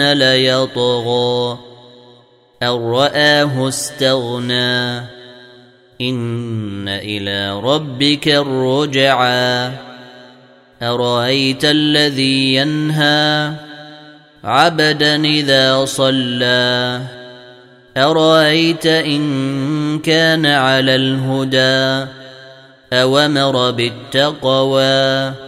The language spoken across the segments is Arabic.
ليطغى. أن رآه استغنى. إن إلى ربك الرجعى. أرأيت الذي ينهى؟ عبدا إذا صلى. أرأيت إن كان على الهدى؟ اوامر بالتقوى؟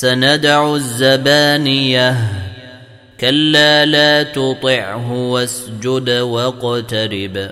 سندع الزبانية. كلا لا تطعه واسجد واقترب.